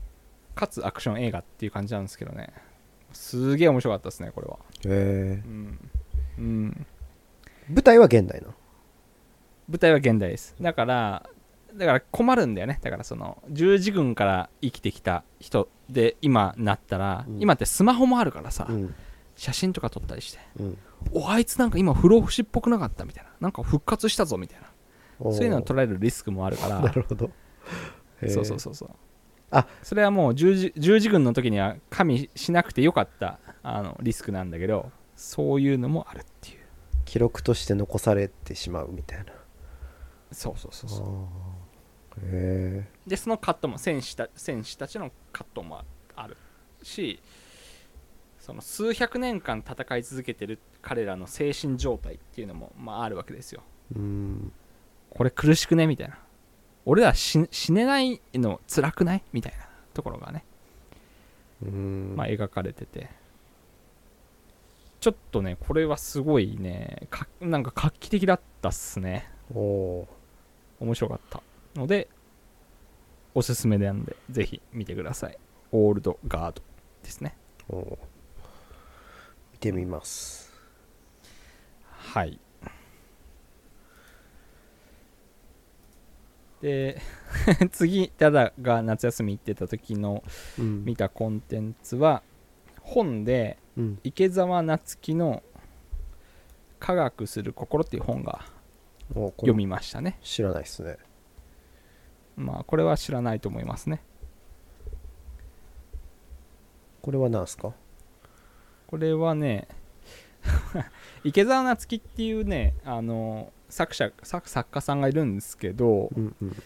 かつアクション映画っていう感じなんですけどね。すげえ面白かったですねこれは。え。うん、うん、ー、舞台は現代な舞台は現代です。だからだから困るんだよね。だからその十字軍から生きてきた人で今なったら、うん。今ってスマホもあるからさ、うん。写真とか撮ったりしてうん。おあいつなんか今不老不死っぽくなかったみたいな。なんか復活したぞみたいなそういうのを捉えるリスクもあるから。なるほど。そうそうそうそう。あ。それはもう十字十字軍の時には加味しなくてよかったあのリスクなんだけどそういうのもあるっていう。記録として残されてしまうみたいな。そうそうそうそう。へでそのカットも戦士た戦士たちのカットもあるしその数百年間戦い続けてる彼らの精神状態っていうのも、まあ、あるわけですよ。えうんこれ苦しくね？みたいな。俺ら死死ねないの辛くない？みたいな。ところがね、うん。まあ、描かれてて。ちょっとねこれはすごいね。かなんか画期的だったっすね。おお面白かった。のでおすすめなんでぜひ見てください。オールドガードですね。見てみます。はいで 次ダダが夏休み行ってた時のうん。見たコンテンツは本でうん。池澤夏樹の「科学する心」っていう本が読みましたね。知らないですね。まあこれは知らないと思いますね。これは何すか？これはね 池澤夏樹っていうねあの作者作作家さんがいるんですけどうんうん。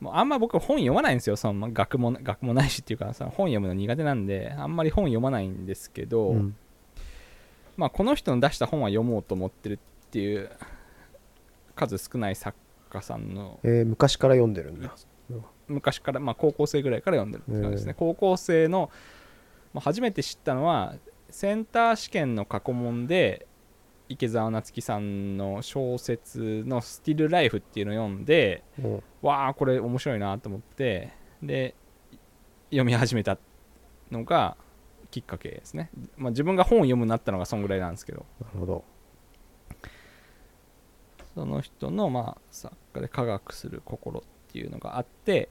もうあんま僕本読まないんですよ。その学も学もないしっていうかその本読むの苦手なんであんまり本読まないんですけど、うん。まあ、この人の出した本は読もうと思ってるっていう数少ない作家さんのえー昔から読んでるんだ。昔から、まあ、高校生ぐらいから読んでるって感じですね、へえ高校生の、まあ、初めて知ったのはセンター試験の過去問で池澤夏樹さんの小説の「スティルライフ」っていうのを読んでうん。わあこれ面白いなと思ってで読み始めたのがきっかけですね、まあ、自分が本を読むようになったのがそんぐらいなんですけど。なるほど。その人のまあ作家で科学する心っていうのがあって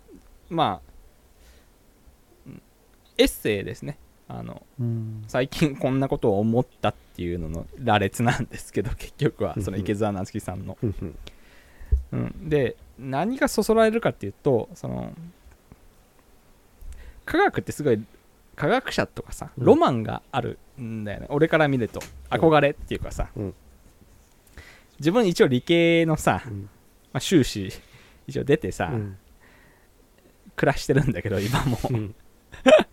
まあうんエッセイですねあのうん。最近こんなことを思ったっていうのの羅列なんですけど 結局はその池澤夏樹さんの、うん、で何がそそられるかっていうとその科学ってすごい科学者とかさうん。ロマンがあるんだよね、俺から見ると憧れっていうかさ、うん。自分一応理系のさ、うん。まあ、修士一応出てさ、うん。暮らしてるんだけど今も。うん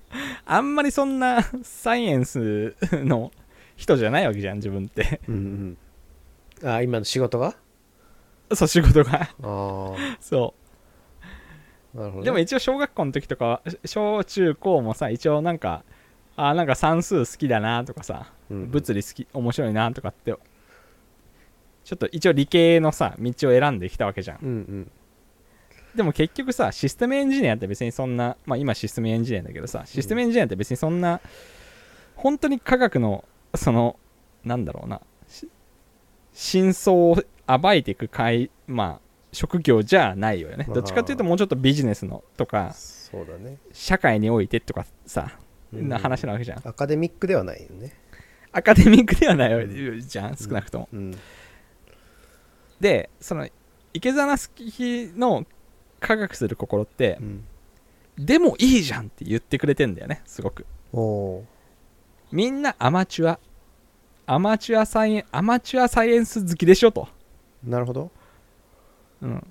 あんまりそんなサイエンスの人じゃないわけじゃん自分って。うんうん。あ今の仕事が？そう仕事が。あそあなるほどね。うでも一応小学校の時とかは小中高もさ一応なんかあなんか算数好きだなとかさうん。物理好き面白いなとかってちょっと一応理系のさ道を選んできたわけじゃん。うんうんでも結局さシステムエンジニアって別にそんなまあ今システムエンジニアだけどさシステムエンジニアって別にそんな本当に科学のそのなんだろうなし真相を暴いていく会まあ職業じゃないよね。まあどっちかっていうともうちょっとビジネスのとかそうだね。社会においてとかさうん。な話なわけじゃん。アカデミックではないよね。アカデミックではないじゃん少なくとも。うん。でその池澤夏樹の科学する心ってうん。でもいいじゃんって言ってくれてんだよねすごく。みんなアマチュアアマチュアサイエンアマチュアサイエンス好きでしょと、なるほど。うん、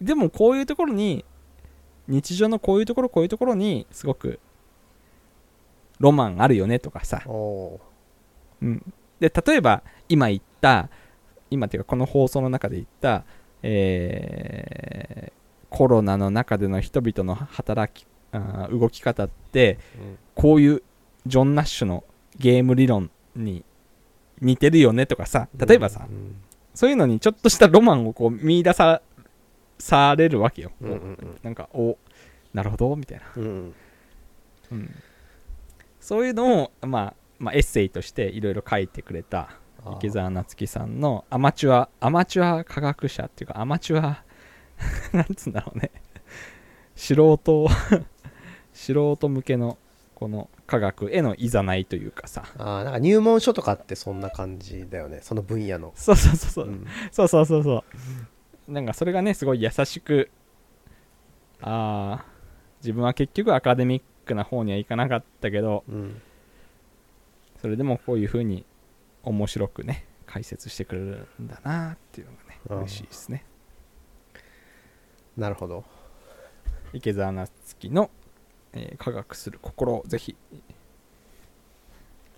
でもこういうところに日常のこういうところこういうところにすごくロマンあるよねとかさ、うん、で例えば今言った今っていうかこの放送の中で言った、えーコロナの中での人々の働きあー動き方ってうん。こういうジョン・ナッシュのゲーム理論に似てるよねとかさ例えばさ、うん。そういうのにちょっとしたロマンをこう見出さされるわけよ、うんうんうん。なんかおなるほどみたいな、うんうん。うん。そういうのを、まあ、まあエッセイとしていろいろ書いてくれた池澤夏樹さんのアマチュアアマチュア科学者っていうかアマチュア なんつうんだろうね。素人 素人向けのこの科学へのいざないというかさ。あーなんか入門書とかってそんな感じだよね。その分野の。そうそうそうそう、うん。そうそうそうそう。なんかそれがねすごい優しくああ自分は結局アカデミックな方にはいかなかったけどうん。それでもこういう風に面白くね解説してくれるんだなっていうのがね嬉しいですねなるほど。池澤夏樹の、えー科学する心をぜひ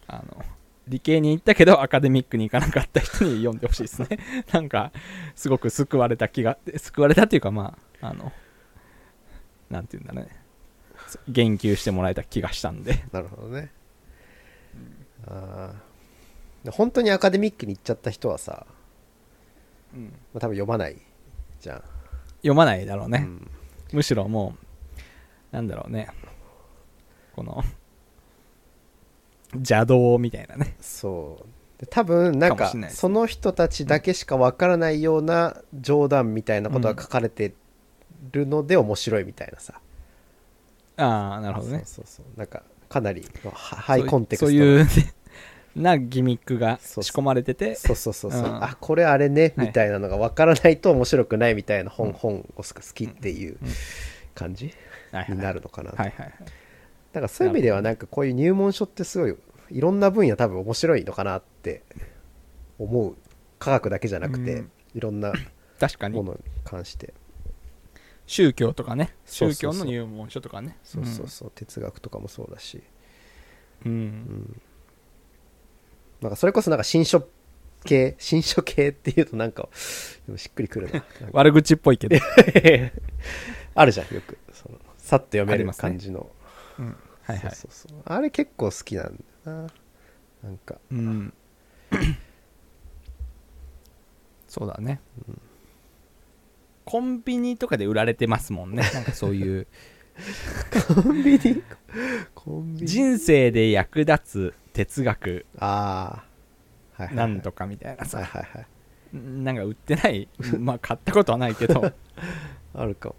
あの理系に行ったけどアカデミックに行かなかった人に読んでほしいですね。なんかすごく救われた気が救われたっていうかまああのなんていうんだろうね。そ言及してもらえた気がしたんで。なるほどね。ああ本当にアカデミックに行っちゃった人はさ、うん。まあ、多分読まないじゃん読まないだろうね、うん。むしろもうなんだろうね。この邪道みたいなね。そう。で多分なんかその人たちだけしかわからないような冗談みたいなことが書かれてるので面白いみたいなさ、ああなるほどね。そうそうそう。なんかかなりはハイコンテクストそういうそういうなギミックが仕込まれてて。そうそうそうそう、うん。あこれあれねはい。みたいなのが分からないと面白くないみたいな本,、うん。本を好きっていううん。感じはいはいになるのかな、はいはいはい。だからそういう意味ではなんかこういう入門書ってすごいいろんな分野多分面白いのかなって思う科学だけじゃなくて、うん。いろんな確かに。ものに関して。宗教とかね。宗教の入門書とかね。そうそうそう、哲学とかもそうだし、うん、ううんん、なんかそれこそなんか新書系新書系っていうとなんかでもしっくりくるな。な悪口っぽいけど。あるじゃんよく。そのさっと読める感じの、うん。はいはい。そうそうそう。あれ結構好きなんだよな。なんか。うん。そうだね、コンビニとかで売られてますもんね。なんかそういう。コンビニ？コンビニ？人生で役立つ哲学ああはいはい、なんとかみたいなはいさはいはい。なんか売ってない？まあ買ったことはないけど、あるかも。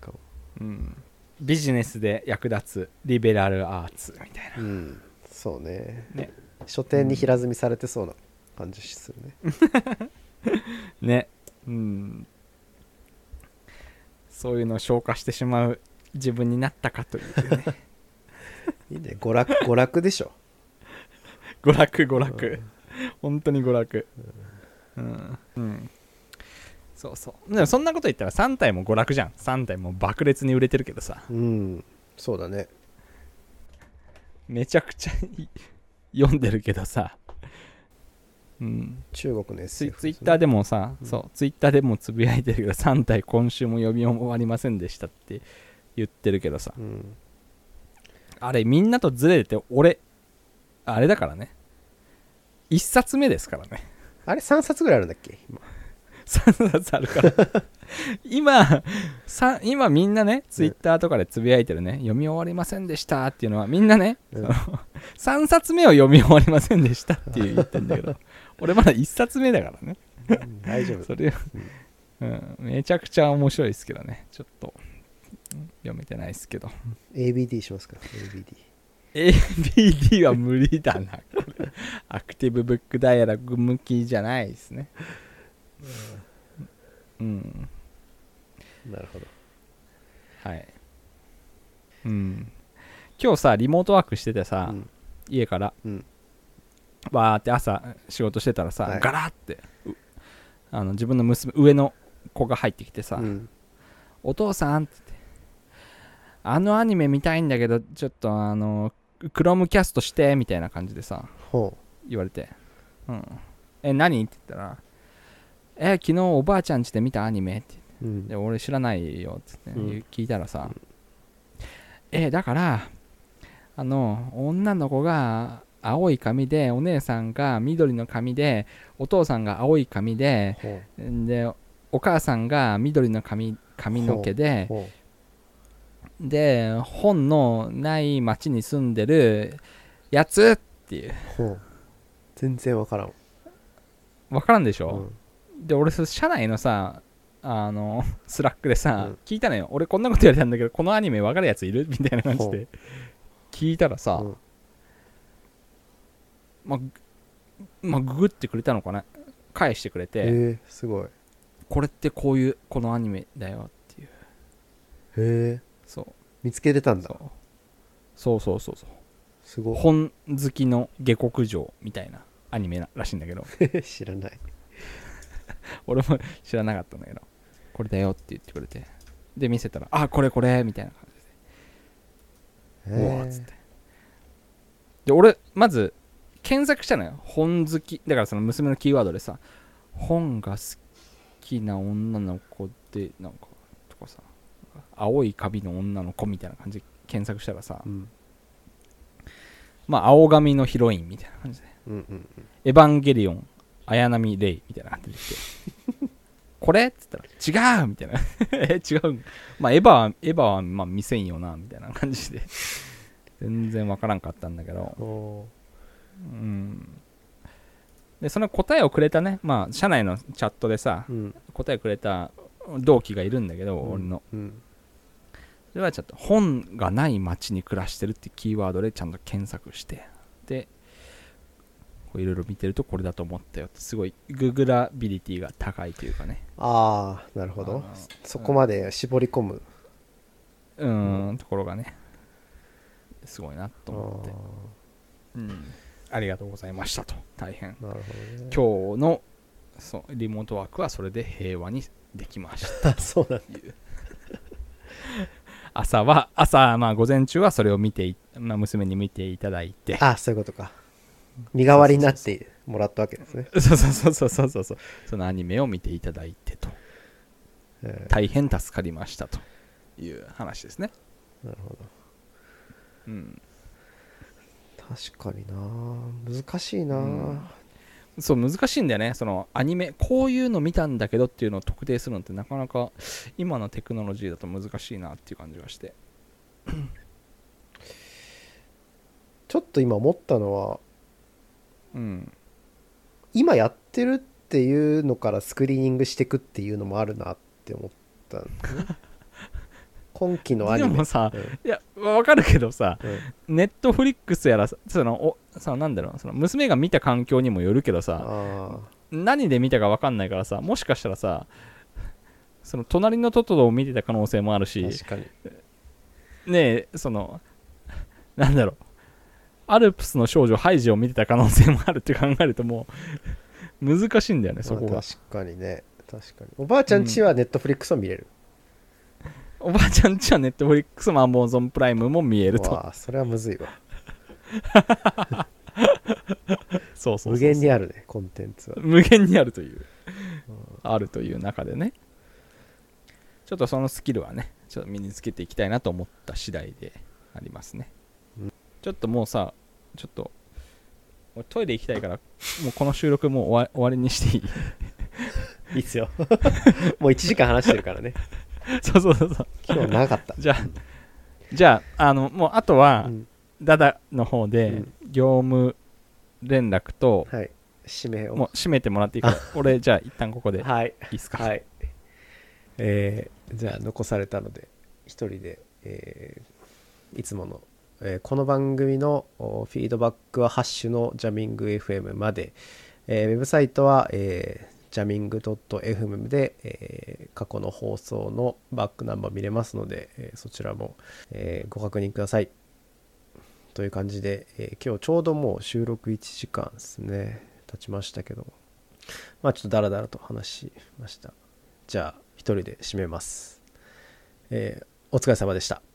かも。うん、ビジネスで役立つリベラルアーツみたいうん。そうね。なね。書店に平積みされてそうな感じするね。ね。うん。そういうのを消化してしまう自分になったかというね。いいね。娯楽娯楽でしょ娯楽娯楽、本当に娯楽。うん、うん、そうそう。でもそんなこと言ったら3体も娯楽じゃん。3体も爆裂に売れてるけどさ。うん。そうだね。めちゃくちゃ読んでるけどさ。うん。中国のツイ SF ツイッターでもさ、うん。そう。ツイッターでもつぶやいてるけど3体今週も読み終わりませんでしたって言ってるけどさ。うん。あれみんなとずれてて俺あれだからね。1冊目ですからね。あれ3冊ぐらいあるんだっけ？今3冊あるから。今さ今みんなねツイッターとかでつぶやいてるね。読み終わりませんでしたっていうのはみんなね、うん。その3冊目を読み終わりませんでしたって言ってんだけど。俺まだ1冊目だからね。うん大丈夫。それ、うん、めちゃくちゃ面白いですけどね。ちょっとうん読めてないですけど。ABD しますか？ら ABD ABD は無理だな。アクティブブックダイアログ向きじゃないですね。うん。なるほど。はい。うん。今日さリモートワークしててさ、うん。家から。うん。バーって朝仕事してたらさ、はい。ガラってうあの自分の娘上の子が入ってきてさ、うん。お父さんってあのアニメ見たいんだけどちょっとあのクロームキャストしてみたいな感じでさほ言われて。うん。え何？って言ったらえ昨日おばあちゃん家で見たアニメってううん。で俺知らないよって言って、うん。聞いたらさ、えだからあの女の子が青い髪でお姉さんが緑の髪でお父さんが青い髪でほでお母さんが緑の髪髪の毛うでほで本のない町に住んでるやつっていう。うほう。全然わからん。分からんでしょ、うん。で俺そ社内のさあの Slack でさ、うん。聞いたのよ。俺こんなこと言われたんだけどこのアニメ分かるやついる？みたいな感じほで聞いたらさ、うん。ままあググってくれたのかな？返してくれて、えー、すごい。へこれってこういうこのアニメだよっていう。えそう見つけれたんだ。そう。そうそうそうそう。すご本好きの下克上みたいなアニメならしいんだけど。い 知らない。俺も知らなかったんだけど。これだよって言ってくれて。で見せたらあこれこれみたいな感じで。へうわっつって。で俺まず検索したのよ。本好き。だからその娘のキーワードでさ本が好きな女の子でなんかとかさ青い髪の女の子みたいな感じで検索したらさうん。まあ青髪のヒロインみたいな感じで。うんうん。エヴァンゲリオン綾波レイみたいな感じでこれ？っつったら違うみたいな。え違う。まあエヴァはエヴァはまあ見せんよなみたいな感じで。全然わからんかったんだけど。うん。でその答えをくれたね。まあ社内のチャットでさーうん。答えくれた同期がいるんだけど、うん。俺の。うん。それはちょっと本がない街に暮らしてるってキーワードでちゃんと検索して。でこういろいろ見てるとこれだと思ったよって。すごいググラビリティが高いというかね。ああなるほど。そこまで絞り込む。うーんところがね。すごいなと思って。あうん。ありがとうございましたと。大変。ーなるほどね。今日のそうリモートワークはそれで平和にできました。あ そうなんだ。朝は朝まあ午前中はそれを見てい、まあ、娘に見ていただいて。あそういうことか。身代わりになってもらったわけですね、そうそうそうそうそうそう。そうそのアニメを見ていただいてと。え大変助かりましたという話ですね。ーなるほど。うん。確かにな。難しいな、うんそう難しいんだよね。そのアニメこういうの見たんだけどっていうのを特定するのってなかなか今のテクノロジーだと難しいなっていう感じがして。ちょっと今思ったのはうん。今やってるっていうのからスクリーニングしていくっていうのもあるなって思ったんですね。今期のアニメ。でもさうん。いやわかるけどさうん。ネットフリックスやらさそのおそのなんだろうその娘が見た環境にもよるけどさあ何で見たか分かんないからさもしかしたらさその隣のトトロを見てた可能性もあるしー確かに。ねえそのなんだろう。アルプスの少女ハイジを見てた可能性もあるって考えるともう難しいんだよねそこがまあ確かにね。確かに。おばあちゃんちはネットフリックスを見れる、おばあちゃんちはネットフリックスもアマゾンプライムも見えると。わあそれはむずいわそうそうそう無限にあるねコンテンツは。無限にあるという。あるという中でね。ちょっとそのスキルはねちょっと身につけていきたいなと思った次第でありますね、うん。ちょっともうさちょっと俺トイレ行きたいからもうこの収録もう終わ終わりにしていい？いいっすよ。もう1時間話してるからね。そうそうそうそう。今日長かった。じゃあじゃああのもうあとは、うんダダの方でうん。業務連絡と、はい。指名を。もう閉めてもらっていいから俺じゃあ一旦ここで。いはい。いですか、はい。えーじゃあ残されたので一人で、えーいつもの、えーこの番組のおフィードバックはハッシュのジャミング FM まで、えーウェブサイトは、えー、ジャミング .fm で、えー過去の放送のバックナンバー見れますので、えーそちらも、えーご確認くださいという感じで、えー今日ちょうどもう収録1時間ですね。経ちましたけどまあちょっとダラダラと話しました。じゃあ一人で締めます、えーお疲れ様でした。